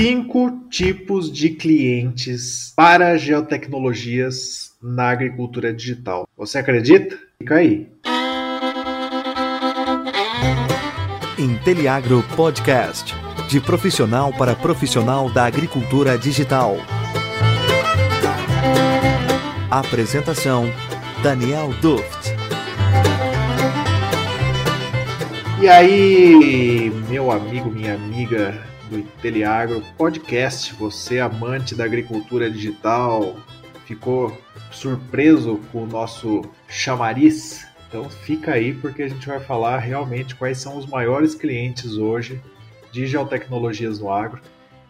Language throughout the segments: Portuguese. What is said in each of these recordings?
cinco tipos de clientes para geotecnologias na agricultura digital. Você acredita? Fica aí. Inteliagro Podcast de profissional para profissional da agricultura digital. Apresentação: Daniel Duft. E aí, meu amigo, minha amiga do Inteliagro Podcast, você amante da agricultura digital, ficou surpreso com o nosso chamariz? Então fica aí porque a gente vai falar realmente quais são os maiores clientes hoje de geotecnologias no agro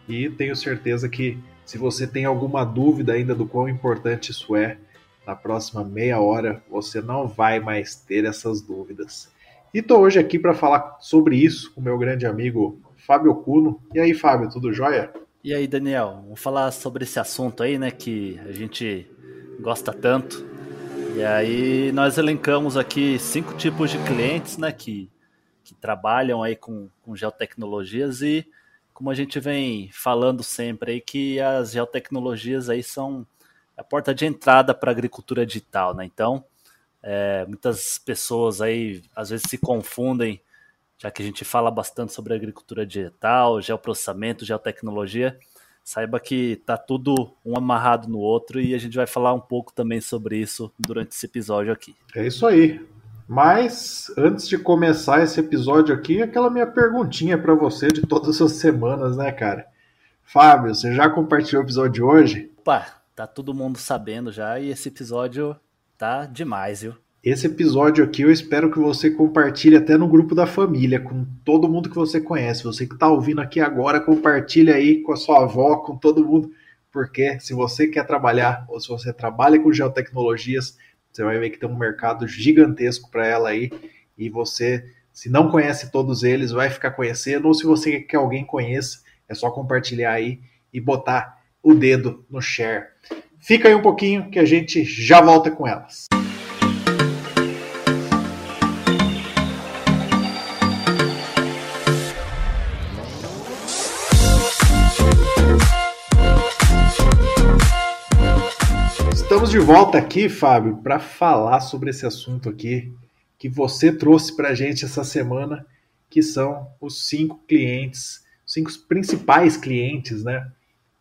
e tenho certeza que se você tem alguma dúvida ainda do quão importante isso é, na próxima meia hora você não vai mais ter essas dúvidas. E estou hoje aqui para falar sobre isso com meu grande amigo Fábio Cuno. E aí, Fábio, tudo jóia? E aí, Daniel, vamos falar sobre esse assunto aí, né, que a gente gosta tanto. E aí nós elencamos aqui cinco tipos de clientes, né, que, que trabalham aí com, com geotecnologias e como a gente vem falando sempre aí que as geotecnologias aí são a porta de entrada para a agricultura digital, né? Então, é, muitas pessoas aí às vezes se confundem, já que a gente fala bastante sobre agricultura digital, geoprocessamento, geotecnologia. Saiba que tá tudo um amarrado no outro e a gente vai falar um pouco também sobre isso durante esse episódio aqui. É isso aí. Mas antes de começar esse episódio aqui, aquela minha perguntinha para você de todas as semanas, né, cara? Fábio, você já compartilhou o episódio de hoje? Opa, tá todo mundo sabendo já e esse episódio tá demais, viu? Esse episódio aqui eu espero que você compartilhe até no grupo da família, com todo mundo que você conhece. Você que está ouvindo aqui agora, compartilha aí com a sua avó, com todo mundo, porque se você quer trabalhar ou se você trabalha com geotecnologias, você vai ver que tem um mercado gigantesco para ela aí e você, se não conhece todos eles, vai ficar conhecendo, ou se você quer que alguém conheça, é só compartilhar aí e botar o dedo no share. Fica aí um pouquinho que a gente já volta com elas. Estamos de volta aqui, Fábio, para falar sobre esse assunto aqui que você trouxe para a gente essa semana, que são os cinco clientes, os cinco principais clientes, né,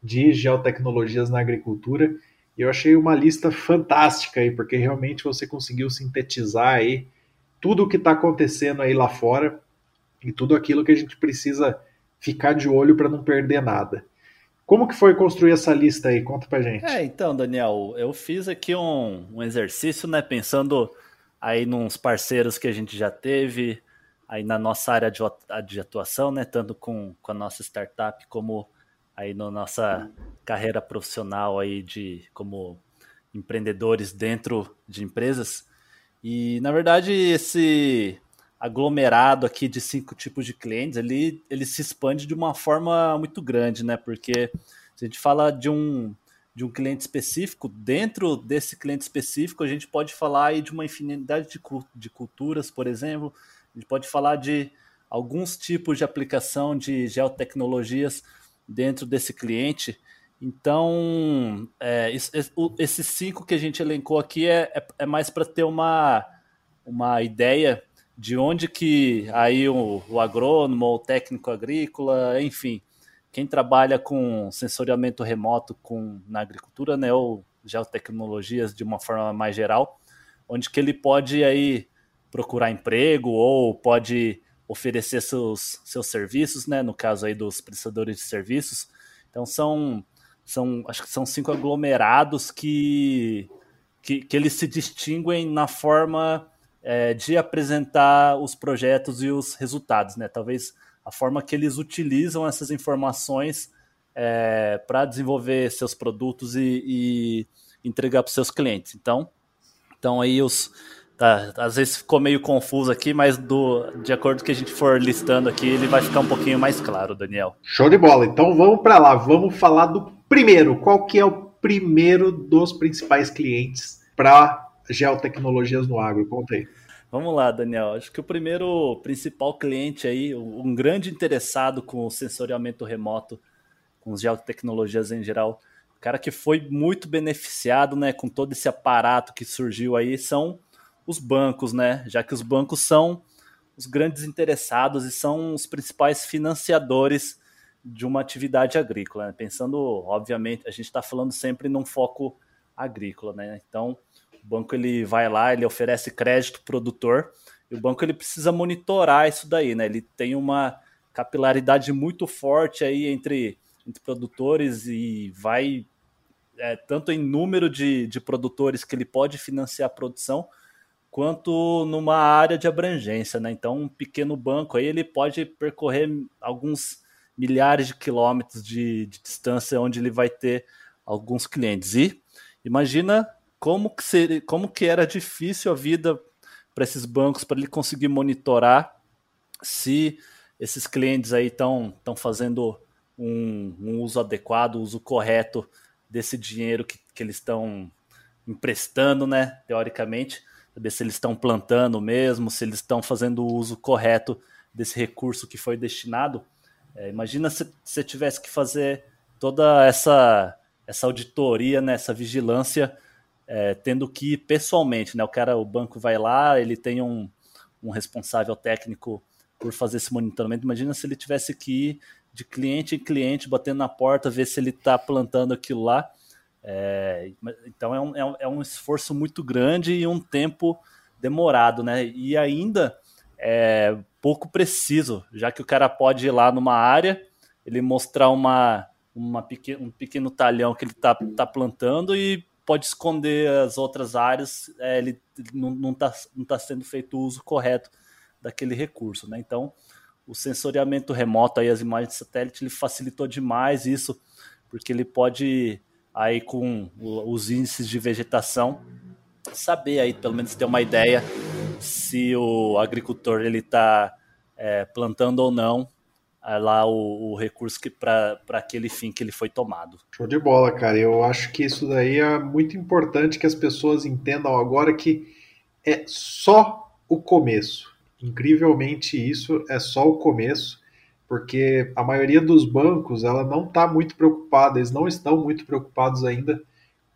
de geotecnologias na agricultura. E eu achei uma lista fantástica aí, porque realmente você conseguiu sintetizar aí tudo o que está acontecendo aí lá fora e tudo aquilo que a gente precisa ficar de olho para não perder nada. Como que foi construir essa lista aí? Conta pra gente. É, então, Daniel, eu fiz aqui um, um exercício, né, pensando aí nos parceiros que a gente já teve, aí na nossa área de, de atuação, né, tanto com, com a nossa startup como aí na nossa carreira profissional aí de como empreendedores dentro de empresas. E na verdade esse aglomerado aqui de cinco tipos de clientes, ele, ele se expande de uma forma muito grande, né? Porque se a gente fala de um, de um cliente específico, dentro desse cliente específico, a gente pode falar aí de uma infinidade de, de culturas, por exemplo, a gente pode falar de alguns tipos de aplicação de geotecnologias dentro desse cliente. Então, é, esses cinco que a gente elencou aqui é, é, é mais para ter uma, uma ideia de onde que aí o, o agrônomo, o técnico agrícola, enfim, quem trabalha com sensoriamento remoto com, na agricultura, né, ou geotecnologias de uma forma mais geral, onde que ele pode aí procurar emprego ou pode oferecer seus, seus serviços, né, no caso aí dos prestadores de serviços. Então são, são acho que são cinco aglomerados que, que, que eles se distinguem na forma é, de apresentar os projetos e os resultados, né? Talvez a forma que eles utilizam essas informações é, para desenvolver seus produtos e, e entregar para os seus clientes. Então, então aí os tá, às vezes ficou meio confuso aqui, mas do, de acordo com que a gente for listando aqui, ele vai ficar um pouquinho mais claro, Daniel. Show de bola. Então vamos para lá, vamos falar do primeiro. Qual que é o primeiro dos principais clientes para geotecnologias no agro? Conta aí. Vamos lá, Daniel. Acho que o primeiro principal cliente aí, um grande interessado com o sensoriamento remoto uns geotecnologias em geral, o cara que foi muito beneficiado, né, com todo esse aparato que surgiu aí são os bancos, né? Já que os bancos são os grandes interessados e são os principais financiadores de uma atividade agrícola. Né? Pensando, obviamente, a gente está falando sempre num foco agrícola, né? Então, o banco ele vai lá, ele oferece crédito produtor e o banco ele precisa monitorar isso daí, né? Ele tem uma capilaridade muito forte aí entre, entre produtores e vai é, tanto em número de, de produtores que ele pode financiar a produção, quanto numa área de abrangência, né? Então, um pequeno banco aí ele pode percorrer alguns milhares de quilômetros de, de distância onde ele vai ter alguns clientes. E imagina como que, seria, como que era difícil a vida para esses bancos para ele conseguir monitorar se esses clientes aí estão fazendo um, um, uso adequado, uso correto desse dinheiro que, que eles estão emprestando, né? Teoricamente, saber se eles estão plantando mesmo, se eles estão fazendo o uso correto desse recurso que foi destinado. É, imagina se você tivesse que fazer toda essa essa auditoria, né, essa vigilância, é, tendo que ir pessoalmente, né? O cara, o banco vai lá, ele tem um, um responsável técnico por fazer esse monitoramento. Imagina se ele tivesse que ir de cliente em cliente, batendo na porta, ver se ele está plantando aquilo lá. É, então é um, é, um, é um esforço muito grande e um tempo demorado, né? E ainda é pouco preciso, já que o cara pode ir lá numa área, ele mostrar uma, uma um pequeno talhão que ele está tá plantando e pode esconder as outras áreas, é, ele não está não tá sendo feito o uso correto daquele recurso, né? Então, o sensoriamento remoto, aí, as imagens de satélite, ele facilitou demais isso, porque ele pode, aí com os índices de vegetação, saber aí, pelo menos ter uma ideia se o agricultor ele está é, plantando ou não lá o, o recurso para aquele fim que ele foi tomado. Show de bola, cara. Eu acho que isso daí é muito importante que as pessoas entendam agora que é só o começo. Incrivelmente, isso é só o começo, porque a maioria dos bancos ela não está muito preocupada, eles não estão muito preocupados ainda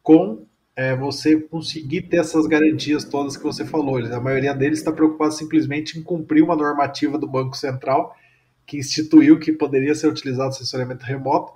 com é, você conseguir ter essas garantias todas que você falou. A maioria deles está preocupada simplesmente em cumprir uma normativa do Banco Central que instituiu que poderia ser utilizado assessoramento remoto,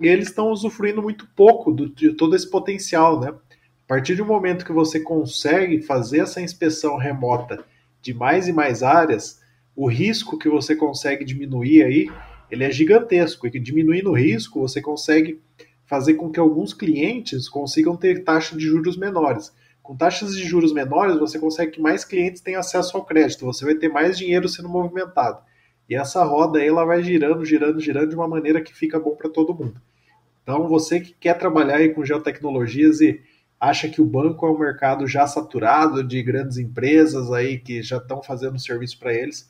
e eles estão usufruindo muito pouco do, de todo esse potencial, né? A partir do momento que você consegue fazer essa inspeção remota de mais e mais áreas, o risco que você consegue diminuir aí, ele é gigantesco. E diminuindo o risco, você consegue fazer com que alguns clientes consigam ter taxas de juros menores. Com taxas de juros menores, você consegue que mais clientes tenham acesso ao crédito, você vai ter mais dinheiro sendo movimentado. E essa roda aí, ela vai girando, girando, girando de uma maneira que fica bom para todo mundo. Então, você que quer trabalhar aí com geotecnologias e acha que o banco é um mercado já saturado de grandes empresas aí que já estão fazendo serviço para eles,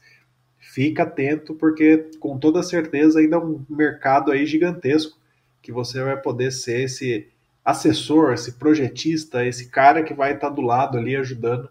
fica atento porque com toda certeza ainda é um mercado aí gigantesco que você vai poder ser esse assessor, esse projetista, esse cara que vai estar do lado ali ajudando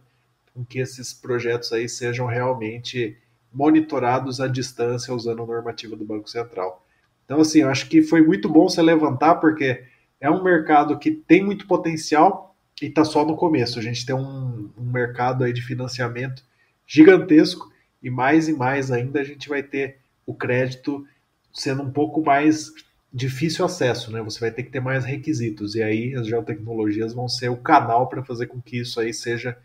com que esses projetos aí sejam realmente monitorados à distância usando a normativa do Banco Central. Então, assim, eu acho que foi muito bom você levantar, porque é um mercado que tem muito potencial e está só no começo. A gente tem um, um, mercado aí de financiamento gigantesco e mais e mais ainda a gente vai ter o crédito sendo um pouco mais difícil acesso, né? Você vai ter que ter mais requisitos e aí as geotecnologias vão ser o canal para fazer com que isso aí seja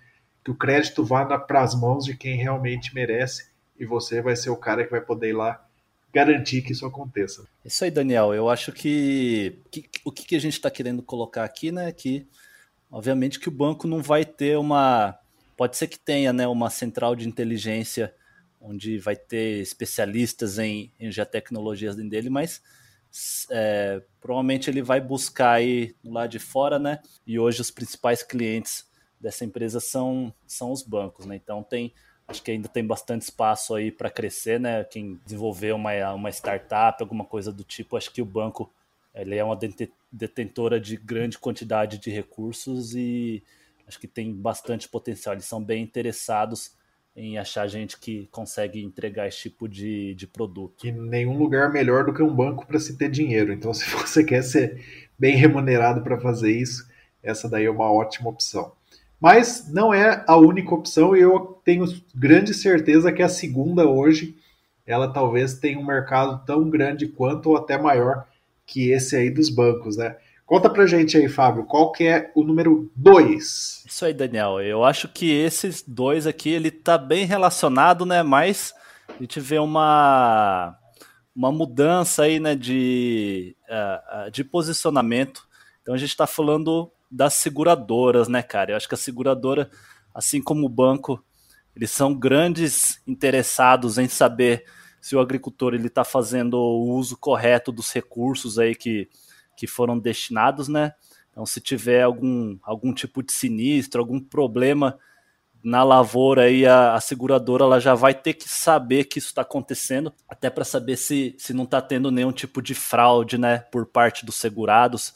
que o crédito vá para as mãos de quem realmente merece e você vai ser o cara que vai poder ir lá garantir que isso aconteça. Isso aí, Daniel. Eu acho que, que o que a gente está querendo colocar aqui, né, que obviamente que o banco não vai ter uma, pode ser que tenha, né, uma central de inteligência onde vai ter especialistas em, em dentro dele, mas é, provavelmente ele vai buscar aí lado de fora, né? E hoje os principais clientes dessa empresa são, são os bancos, né? Então tem Acho que ainda tem bastante espaço aí para crescer, né? Quem desenvolver uma, uma startup, alguma coisa do tipo, acho que o banco ele é uma detentora de grande quantidade de recursos e acho que tem bastante potencial. Eles são bem interessados em achar gente que consegue entregar esse tipo de, de produto. E nenhum lugar melhor do que um banco para se ter dinheiro. Então, se você quer ser bem remunerado para fazer isso, essa daí é uma ótima opção. Mas não é a única opção e eu tenho grande certeza que a segunda hoje, ela talvez tenha um mercado tão grande quanto ou até maior que esse aí dos bancos, né? Conta pra gente aí, Fábio, qual que é o número 2? Isso aí, Daniel. Eu acho que esses dois aqui, ele tá bem relacionado, né? Mas a gente vê uma, uma mudança aí, né, de, uh, de posicionamento. Então a gente está falando das seguradoras, né, cara? Eu acho que a seguradora, assim como o banco, eles são grandes interessados em saber se o agricultor ele está fazendo o uso correto dos recursos aí que que foram destinados, né? Então, se tiver algum, algum tipo de sinistro, algum problema na lavoura, aí a, a seguradora ela já vai ter que saber que isso está acontecendo, até para saber se, se não está tendo nenhum tipo de fraude, né, por parte dos segurados.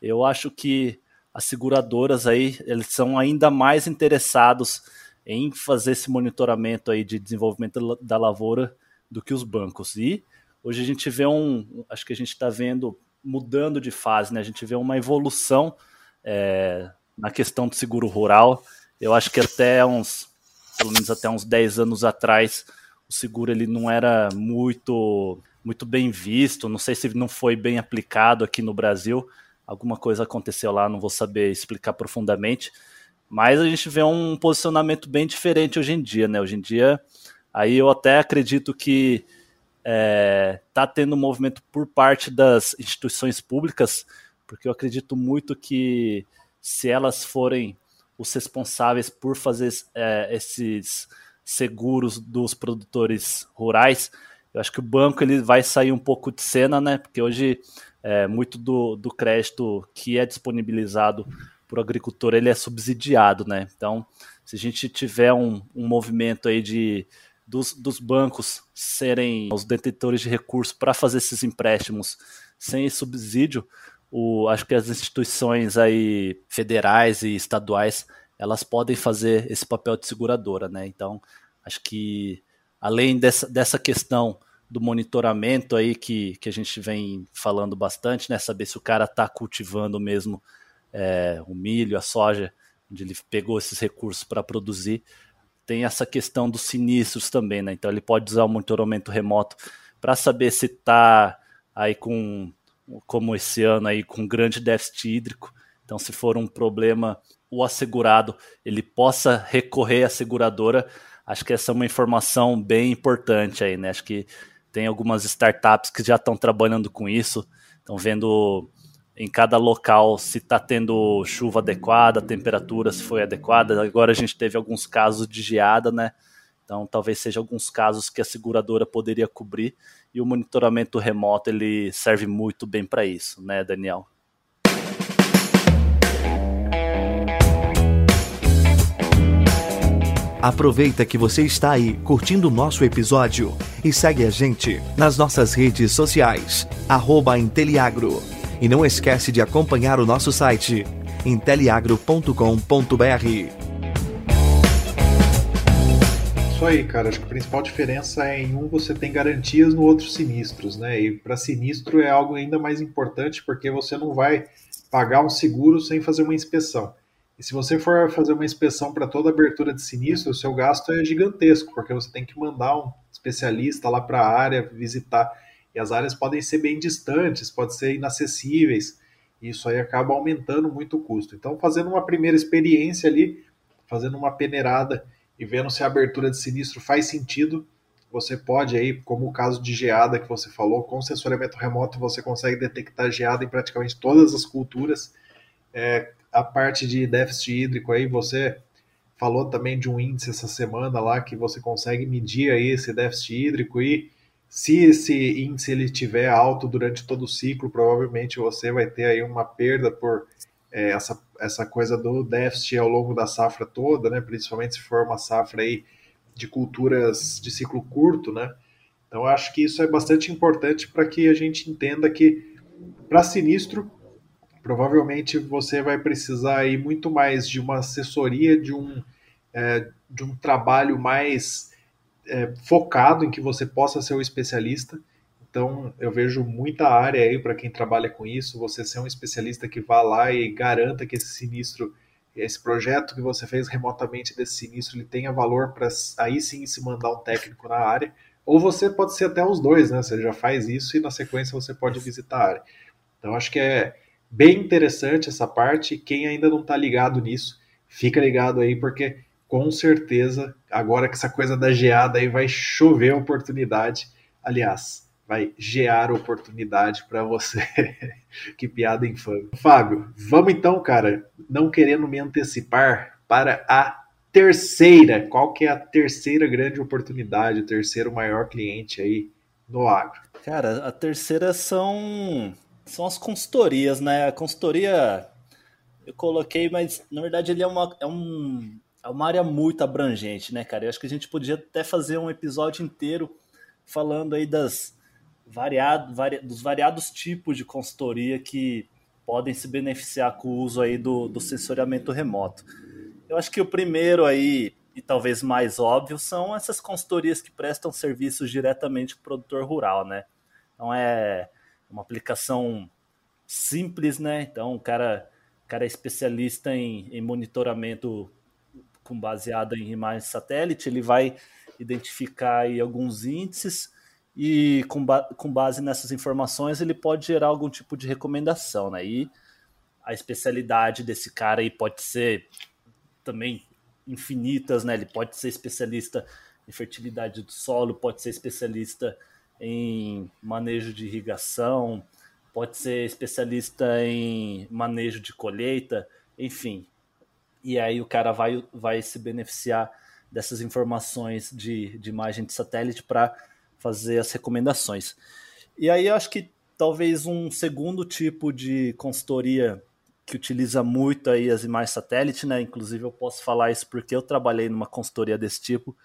Eu acho que as seguradoras aí eles são ainda mais interessados em fazer esse monitoramento aí de desenvolvimento da lavoura do que os bancos. E hoje a gente vê um, acho que a gente está vendo mudando de fase, né? A gente vê uma evolução é, na questão do seguro rural. Eu acho que até uns, pelo menos até uns 10 anos atrás, o seguro ele não era muito muito bem visto. Não sei se não foi bem aplicado aqui no Brasil. Alguma coisa aconteceu lá, não vou saber explicar profundamente. Mas a gente vê um posicionamento bem diferente hoje em dia, né? Hoje em dia, aí eu até acredito que é, tá tendo um movimento por parte das instituições públicas, porque eu acredito muito que se elas forem os responsáveis por fazer é, esses seguros dos produtores rurais, eu acho que o banco ele vai sair um pouco de cena, né? Porque hoje é, muito do, do crédito que é disponibilizado para o agricultor ele é subsidiado, né? Então, se a gente tiver um, um movimento aí de dos, dos bancos serem os detentores de recursos para fazer esses empréstimos sem subsídio, o, acho que as instituições aí federais e estaduais elas podem fazer esse papel de seguradora, né? Então, acho que além dessa, dessa questão do monitoramento aí que, que a gente vem falando bastante, né? Saber se o cara está cultivando mesmo é, o milho, a soja, onde ele pegou esses recursos para produzir tem essa questão dos sinistros também, né? Então ele pode usar o monitoramento remoto para saber se está aí com, como esse ano aí, com grande déficit hídrico. Então, se for um problema, o assegurado ele possa recorrer à seguradora. Acho que essa é uma informação bem importante aí, né? Acho que tem algumas startups que já estão trabalhando com isso, estão vendo em cada local se está tendo chuva adequada, temperatura se foi adequada. Agora a gente teve alguns casos de geada, né? Então talvez seja alguns casos que a seguradora poderia cobrir e o monitoramento remoto ele serve muito bem para isso, né, Daniel? Aproveita que você está aí curtindo o nosso episódio e segue a gente nas nossas redes sociais, arroba Inteliagro e não esquece de acompanhar o nosso site inteliagro.com.br. Isso aí, cara. Acho que a principal diferença é em um você tem garantias, no outro sinistros, né? E para sinistro é algo ainda mais importante porque você não vai pagar um seguro sem fazer uma inspeção. E se você for fazer uma inspeção para toda abertura de sinistro, o seu gasto é gigantesco, porque você tem que mandar um especialista lá para a área visitar. E as áreas podem ser bem distantes, podem ser inacessíveis, e isso aí acaba aumentando muito o custo. Então, fazendo uma primeira experiência ali, fazendo uma peneirada e vendo se a abertura de sinistro faz sentido, você pode aí, como o caso de geada que você falou, com sensoriamento remoto você consegue detectar geada em praticamente todas as culturas. É, a parte de déficit hídrico aí, você falou também de um índice essa semana lá que você consegue medir aí esse déficit hídrico e se esse índice ele tiver alto durante todo o ciclo, provavelmente você vai ter aí uma perda por é, essa, essa coisa do déficit ao longo da safra toda, né? Principalmente se for uma safra aí de culturas de ciclo curto, né? Então acho que isso é bastante importante para que a gente entenda que para sinistro provavelmente você vai precisar aí muito mais de uma assessoria de um é, de um trabalho mais é, focado em que você possa ser o especialista. Então, eu vejo muita área aí para quem trabalha com isso, você ser um especialista que vá lá e garanta que esse sinistro, esse projeto que você fez remotamente desse sinistro, ele tenha valor para aí sim se mandar um técnico na área. Ou você pode ser até os dois, né? Você já faz isso e na sequência você pode visitar a área. Então, acho que é bem interessante essa parte. Quem ainda não está ligado nisso, fica ligado aí, porque com certeza, agora que essa coisa da geada aí vai chover oportunidade. Aliás, vai gear oportunidade para você. que piada infame. Fábio, vamos então, cara, não querendo me antecipar para a terceira. Qual que é a terceira grande oportunidade, o terceiro maior cliente aí no agro? Cara, a terceira são são as consultorias, né? A consultoria eu coloquei, mas na verdade ele é uma, é um, é uma área muito abrangente, né, cara? Eu acho que a gente podia até fazer um episódio inteiro falando aí das variado, vari, dos variados tipos de consultoria que podem se beneficiar com o uso aí do, do sensoriamento remoto. Eu acho que o primeiro aí, e talvez mais óbvio, são essas consultorias que prestam serviços diretamente para o produtor rural, né? Então é uma aplicação simples, né? Então o cara, o cara é especialista em, em monitoramento com baseado em imagens satélite, ele vai identificar alguns índices e com, ba com base nessas informações ele pode gerar algum tipo de recomendação, né? E a especialidade desse cara aí pode ser também infinitas, né? Ele pode ser especialista em fertilidade do solo, pode ser especialista em manejo de irrigação, pode ser especialista em manejo de colheita, enfim. E aí o cara vai, vai se beneficiar dessas informações de, de imagem de satélite para fazer as recomendações. E aí eu acho que talvez um segundo tipo de consultoria que utiliza muito aí as imagens satélite, né? Inclusive eu posso falar isso porque eu trabalhei numa consultoria desse tipo,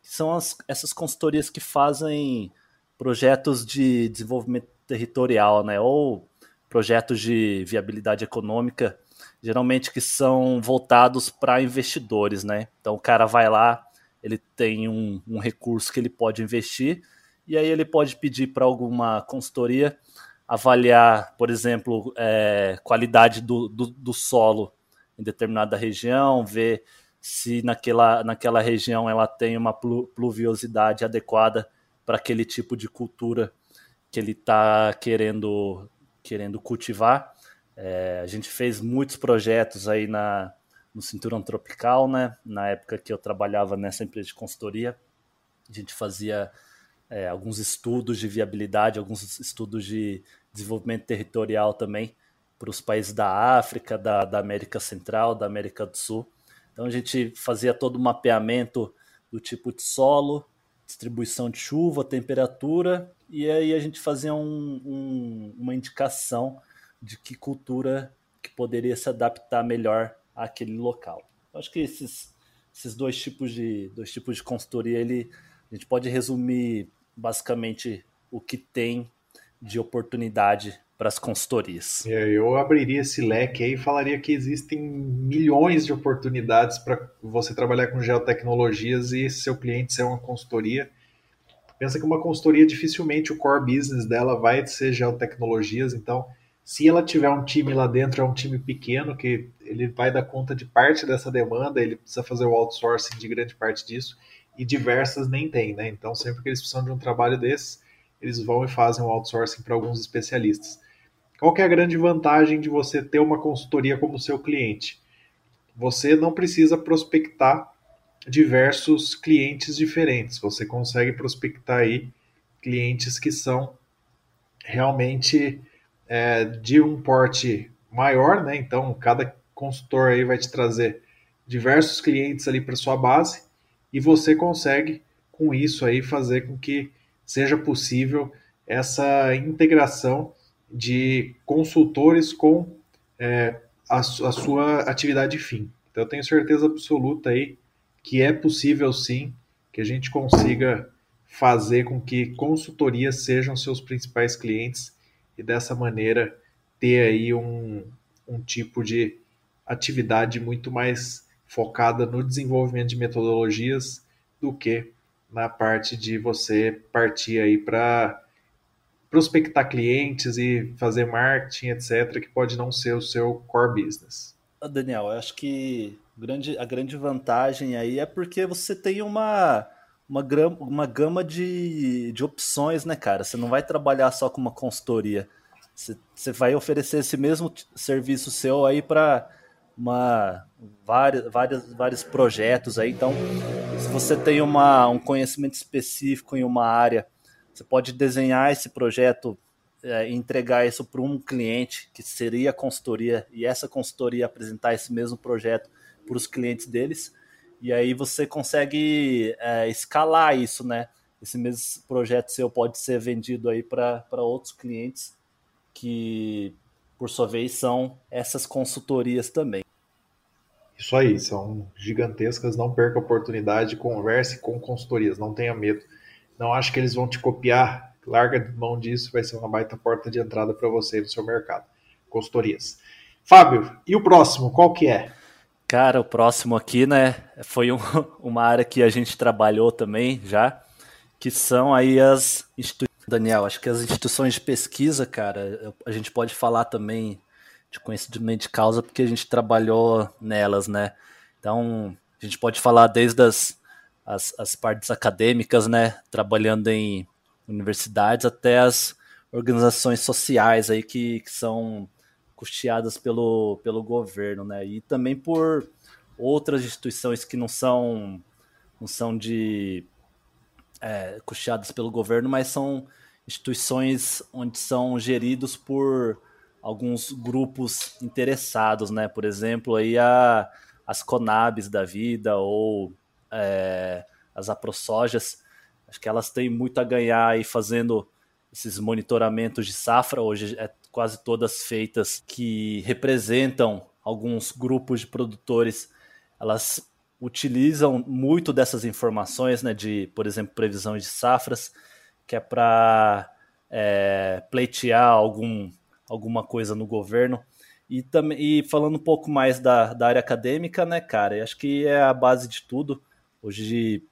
que são as, essas consultorias que fazem projetos de desenvolvimento territorial, né? Ou projetos de viabilidade econômica, geralmente que são voltados para investidores, né? Então o cara vai lá, ele tem um, um recurso que ele pode investir, e aí ele pode pedir para alguma consultoria avaliar, por exemplo, é, qualidade do, do, do, solo em determinada região, ver se naquela, naquela região ela tem uma pluviosidade adequada para aquele tipo de cultura que ele está querendo, querendo cultivar. É, a gente fez muitos projetos aí na, no Cinturão Tropical, né? Na época que eu trabalhava nessa empresa de consultoria, a gente fazia é, alguns estudos de viabilidade, alguns estudos de desenvolvimento territorial também para os países da África, da, da América Central, da América do Sul. Então a gente fazia todo o mapeamento do tipo de solo, distribuição de chuva, temperatura, e aí a gente fazia um, um, uma indicação de que cultura que poderia se adaptar melhor àquele local. Eu acho que esses, esses dois tipos de dois tipos de consultoria ele a gente pode resumir basicamente o que tem de oportunidade para as consultorias. É, eu abriria esse leque aí e falaria que existem milhões de oportunidades para você trabalhar com geotecnologias e seu cliente ser uma consultoria. Pensa que uma consultoria dificilmente o core business dela vai ser geotecnologias, então se ela tiver um time lá dentro, é um time pequeno que ele vai dar conta de parte dessa demanda, ele precisa fazer o outsourcing de grande parte disso e diversas nem tem, né? Então sempre que eles precisam de um trabalho desses, eles vão e fazem o outsourcing para alguns especialistas. Qual é a grande vantagem de você ter uma consultoria como seu cliente? Você não precisa prospectar diversos clientes diferentes. Você consegue prospectar aí clientes que são realmente é, de um porte maior, né? Então, cada consultor aí vai te trazer diversos clientes ali para sua base e você consegue com isso aí fazer com que seja possível essa integração de consultores com é, a, a, sua atividade fim. Então, eu tenho certeza absoluta aí que é possível sim que a gente consiga fazer com que consultorias sejam seus principais clientes e dessa maneira ter aí um, um tipo de atividade muito mais focada no desenvolvimento de metodologias do que na parte de você partir aí para prospectar clientes e fazer marketing, etc., que pode não ser o seu core business. Daniel, eu acho que grande, a grande vantagem aí é porque você tem uma, uma, uma gama de, de opções, né, cara? Você não vai trabalhar só com uma consultoria. Você, você vai oferecer esse mesmo serviço seu aí para uma vários, vários, vários projetos aí. Então, se você tem uma, um conhecimento específico em uma área, você pode desenhar esse projeto é, entregar isso para um cliente que seria a consultoria e essa consultoria apresentar esse mesmo projeto para os clientes deles e aí você consegue é, escalar isso, né? Esse mesmo projeto seu pode ser vendido aí para outros clientes que, por sua vez, são essas consultorias também. Isso aí, são gigantescas. Não perca a oportunidade, converse com consultorias, não tenha medo. Não acho que eles vão te copiar. Larga de mão disso, vai ser uma baita porta de entrada para você no seu mercado. Consultorias. Fábio, e o próximo, qual que é? Cara, o próximo aqui, né, foi um, uma área que a gente trabalhou também já, que são aí as instituições. Daniel, acho que as instituições de pesquisa, cara, a gente pode falar também de conhecimento de causa, porque a gente trabalhou nelas, né? Então, a gente pode falar desde as, as, as partes acadêmicas, né? Trabalhando em universidades, até as organizações sociais aí que, que são custeadas pelo, pelo governo, né? E também por outras instituições que não são não são de é, custeadas pelo governo, mas são instituições onde são geridos por alguns grupos interessados, né? Por exemplo, aí a, as Conabs da vida ou é, as AproSojas, acho que elas têm muito a ganhar aí fazendo esses monitoramentos de safra, hoje é quase todas feitas que representam alguns grupos de produtores, elas utilizam muito dessas informações, né, de, por exemplo, previsões de safras, que é para é, pleitear algum alguma coisa no governo. E, e falando um pouco mais da, da área acadêmica, né, cara, acho que é a base de tudo. Hoje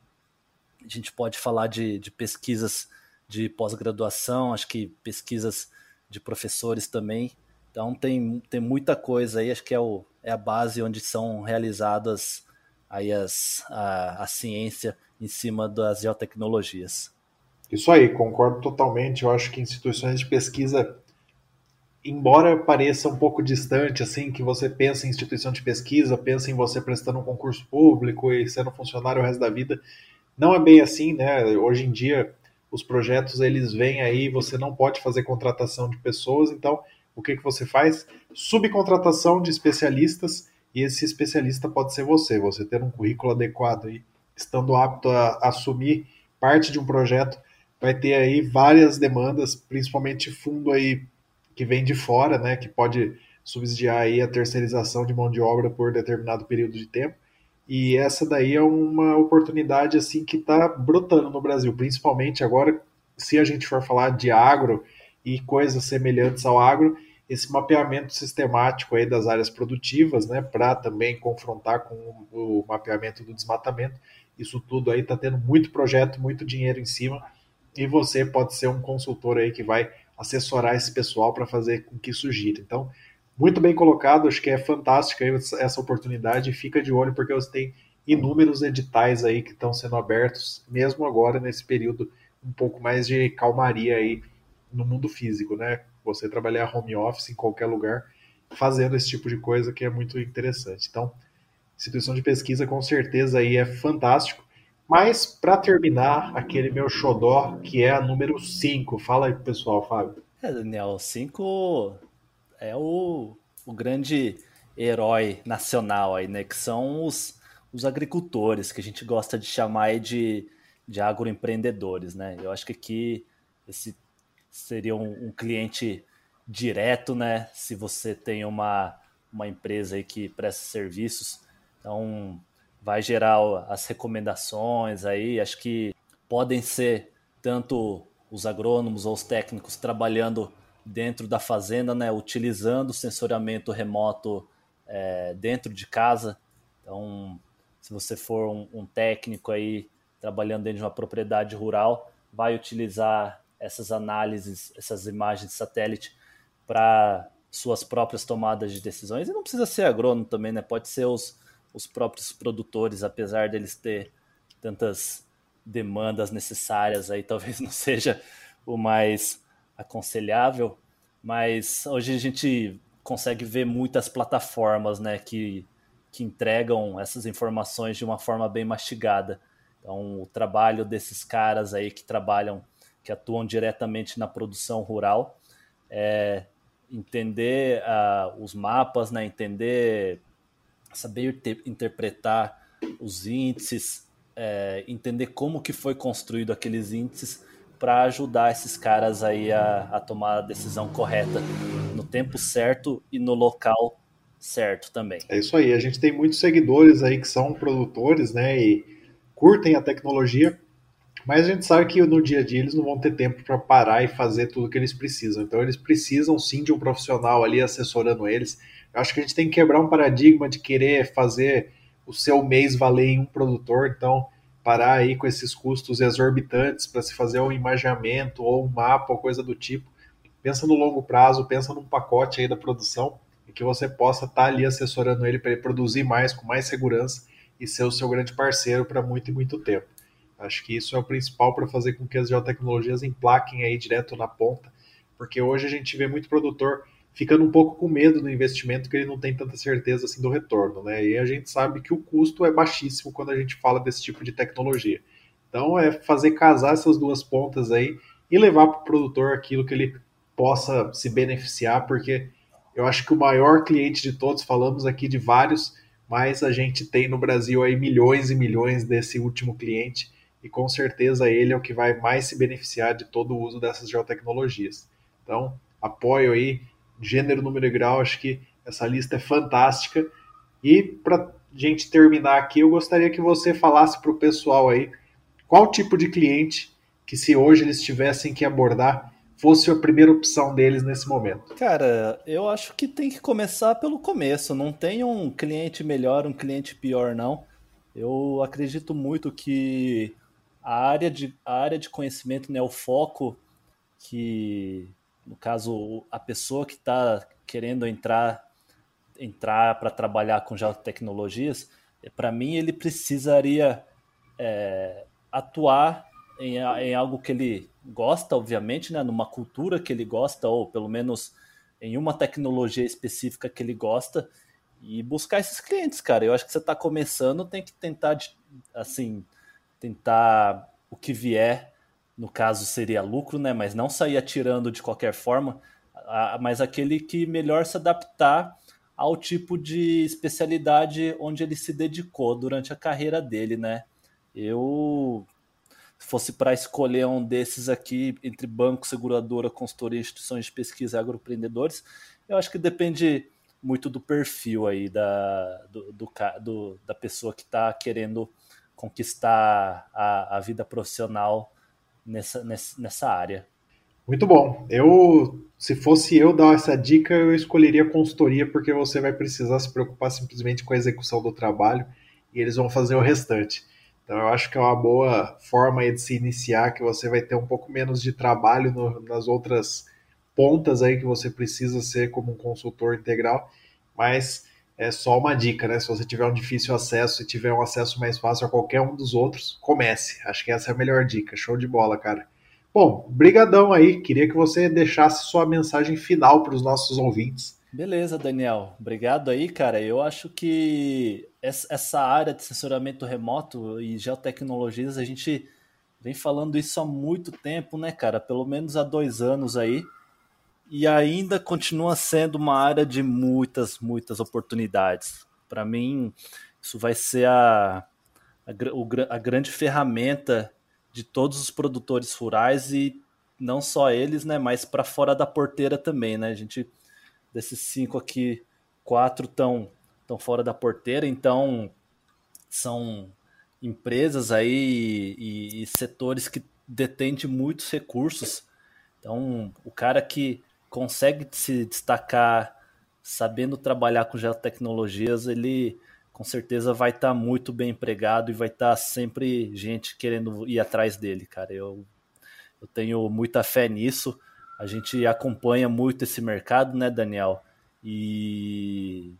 a gente pode falar de, de pesquisas de pós-graduação, acho que pesquisas de professores também. Então tem, tem muita coisa aí, acho que é, o, é a base onde são realizadas aí as, a, a ciência em cima das geotecnologias. Isso aí, concordo totalmente. Eu acho que instituições de pesquisa embora pareça um pouco distante, assim, que você pensa em instituição de pesquisa, pensa em você prestando um concurso público e sendo funcionário o resto da vida, não é bem assim, né? Hoje em dia, os projetos, eles vêm aí, você não pode fazer contratação de pessoas, então, o que, que você faz? Subcontratação de especialistas, e esse especialista pode ser você, você ter um currículo adequado aí, estando apto a assumir parte de um projeto, vai ter aí várias demandas, principalmente fundo aí que vem de fora, né, que pode subsidiar aí a terceirização de mão de obra por determinado período de tempo. E essa daí é uma oportunidade assim que está brotando no Brasil, principalmente agora, se a gente for falar de agro e coisas semelhantes ao agro, esse mapeamento sistemático aí das áreas produtivas, né, para também confrontar com o mapeamento do desmatamento. Isso tudo aí está tendo muito projeto, muito dinheiro em cima, e você pode ser um consultor aí que vai assessorar esse pessoal para fazer com que isso gire. Então, muito bem colocado, acho que é fantástica essa oportunidade. Fica de olho porque você tem inúmeros editais aí que estão sendo abertos, mesmo agora nesse período um pouco mais de calmaria aí no mundo físico, né? Você trabalhar home office em qualquer lugar fazendo esse tipo de coisa que é muito interessante. Então, instituição de pesquisa com certeza aí é fantástico. Mas, para terminar, aquele meu xodó, que é a número 5. Fala aí pessoal, Fábio. É, Daniel, 5 é o, o grande herói nacional aí, né? Que são os, os agricultores, que a gente gosta de chamar de, de agroempreendedores, né? Eu acho que aqui esse seria um, um cliente direto, né? Se você tem uma, uma empresa aí que presta serviços. Então, vai gerar as recomendações aí. Acho que podem ser tanto os agrônomos ou os técnicos trabalhando dentro da fazenda, né, utilizando o sensoriamento remoto é, dentro de casa. Então, se você for um, um técnico aí trabalhando dentro de uma propriedade rural, vai utilizar essas análises, essas imagens de satélite para suas próprias tomadas de decisões. E não precisa ser agrônomo também, né? Pode ser os, os próprios produtores, apesar deles ter tantas demandas necessárias aí, talvez não seja o mais aconselhável, mas hoje a gente consegue ver muitas plataformas, né, que, que entregam essas informações de uma forma bem mastigada. Então, o trabalho desses caras aí que trabalham, que atuam diretamente na produção rural, é entender uh, os mapas, né, entender, saber interpretar os índices, é, entender como que foi construído aqueles índices para ajudar esses caras aí a, a tomar a decisão correta no tempo certo e no local certo também. É isso aí, a gente tem muitos seguidores aí que são produtores, né, e curtem a tecnologia, mas a gente sabe que no dia a dia eles não vão ter tempo para parar e fazer tudo que eles precisam. Então eles precisam sim de um profissional ali assessorando eles. Acho que a gente tem que quebrar um paradigma de querer fazer o seu mês valer em um produtor. Então parar aí com esses custos exorbitantes para se fazer um imaginamento ou um mapa ou coisa do tipo. Pensa no longo prazo, pensa num pacote aí da produção e que você possa estar tá ali assessorando ele para ele produzir mais, com mais segurança e ser o seu grande parceiro para muito e muito tempo. Acho que isso é o principal para fazer com que as geotecnologias emplaquem aí direto na ponta, porque hoje a gente vê muito produtor ficando um pouco com medo do investimento, que ele não tem tanta certeza assim do retorno, né? E a gente sabe que o custo é baixíssimo quando a gente fala desse tipo de tecnologia. Então é fazer casar essas duas pontas aí e levar para o produtor aquilo que ele possa se beneficiar, porque eu acho que o maior cliente de todos, falamos aqui de vários, mas a gente tem no Brasil aí milhões e milhões desse último cliente e com certeza ele é o que vai mais se beneficiar de todo o uso dessas geotecnologias. Então, apoio aí, gênero, número e grau, acho que essa lista é fantástica. E para gente terminar aqui, eu gostaria que você falasse para o pessoal aí qual tipo de cliente que se hoje eles tivessem que abordar fosse a primeira opção deles nesse momento? Cara, eu acho que tem que começar pelo começo. Não tem um cliente melhor, um cliente pior, não. Eu acredito muito que a área de, a área de conhecimento, né, o foco que, no caso, a pessoa que está querendo entrar entrar para trabalhar com geotecnologias, para mim ele precisaria é, atuar em, em, algo que ele gosta, obviamente, né, numa cultura que ele gosta, ou pelo menos em uma tecnologia específica que ele gosta, e buscar esses clientes, cara. Eu acho que você está começando, tem que tentar, assim, tentar o que vier, no caso seria lucro, né? Mas não sair atirando de qualquer forma, mas aquele que melhor se adaptar ao tipo de especialidade onde ele se dedicou durante a carreira dele, né? Eu se fosse para escolher um desses aqui entre banco, seguradora, consultoria, instituições de pesquisa e agroempreendedores, eu acho que depende muito do perfil aí da, do, do, do da pessoa que está querendo conquistar a, a vida profissional nessa, nessa, área. Muito bom. Eu, se fosse eu dar essa dica, eu escolheria consultoria, porque você vai precisar se preocupar simplesmente com a execução do trabalho e eles vão fazer o restante. Então, eu acho que é uma boa forma de se iniciar, que você vai ter um pouco menos de trabalho no, nas outras pontas aí que você precisa ser como um consultor integral, mas é só uma dica, né? Se você tiver um difícil acesso e tiver um acesso mais fácil a qualquer um dos outros, comece. Acho que essa é a melhor dica. Show de bola, cara. Bom, brigadão aí. Queria que você deixasse sua mensagem final para os nossos ouvintes. Beleza, Daniel. Obrigado aí, cara. Eu acho que essa área de sensoramento remoto e geotecnologias, a gente vem falando isso há muito tempo, né, cara? Pelo menos há dois anos aí e ainda continua sendo uma área de muitas, muitas oportunidades. Para mim, isso vai ser a, a, a, grande ferramenta de todos os produtores rurais e não só eles, né, mas para fora da porteira também, né? A gente desses cinco aqui, quatro estão estão fora da porteira, então são empresas aí e, e setores que detêm de muitos recursos. Então, o cara que consegue se destacar sabendo trabalhar com geotecnologias, ele com certeza vai estar tá muito bem empregado e vai estar tá sempre gente querendo ir atrás dele, cara. Eu, eu tenho muita fé nisso. A gente acompanha muito esse mercado, né, Daniel? E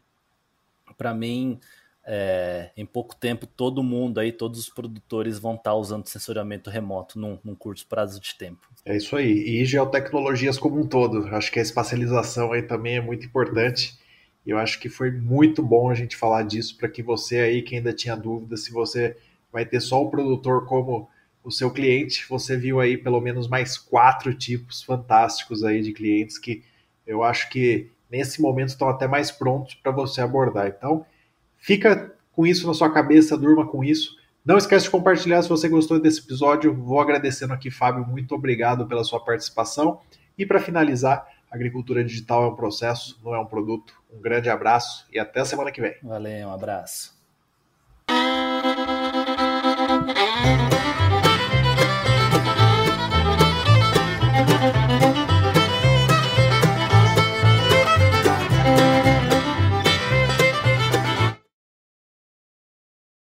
para mim, é, em pouco tempo, todo mundo aí, todos os produtores vão estar tá usando sensoriamento remoto num, num curto prazo de tempo. É isso aí. E geotecnologias como um todo. Acho que a espacialização aí também é muito importante eu acho que foi muito bom a gente falar disso para que você aí que ainda tinha dúvida se você vai ter só o produtor como o seu cliente, você viu aí pelo menos mais quatro tipos fantásticos aí de clientes que eu acho que nesse momento estão até mais prontos para você abordar. Então, fica com isso na sua cabeça, durma com isso. Não esquece de compartilhar se você gostou desse episódio. Vou agradecendo aqui, Fábio, muito obrigado pela sua participação. E para finalizar, agricultura digital é um processo, não é um produto. Um grande abraço e até a semana que vem. Valeu, um abraço.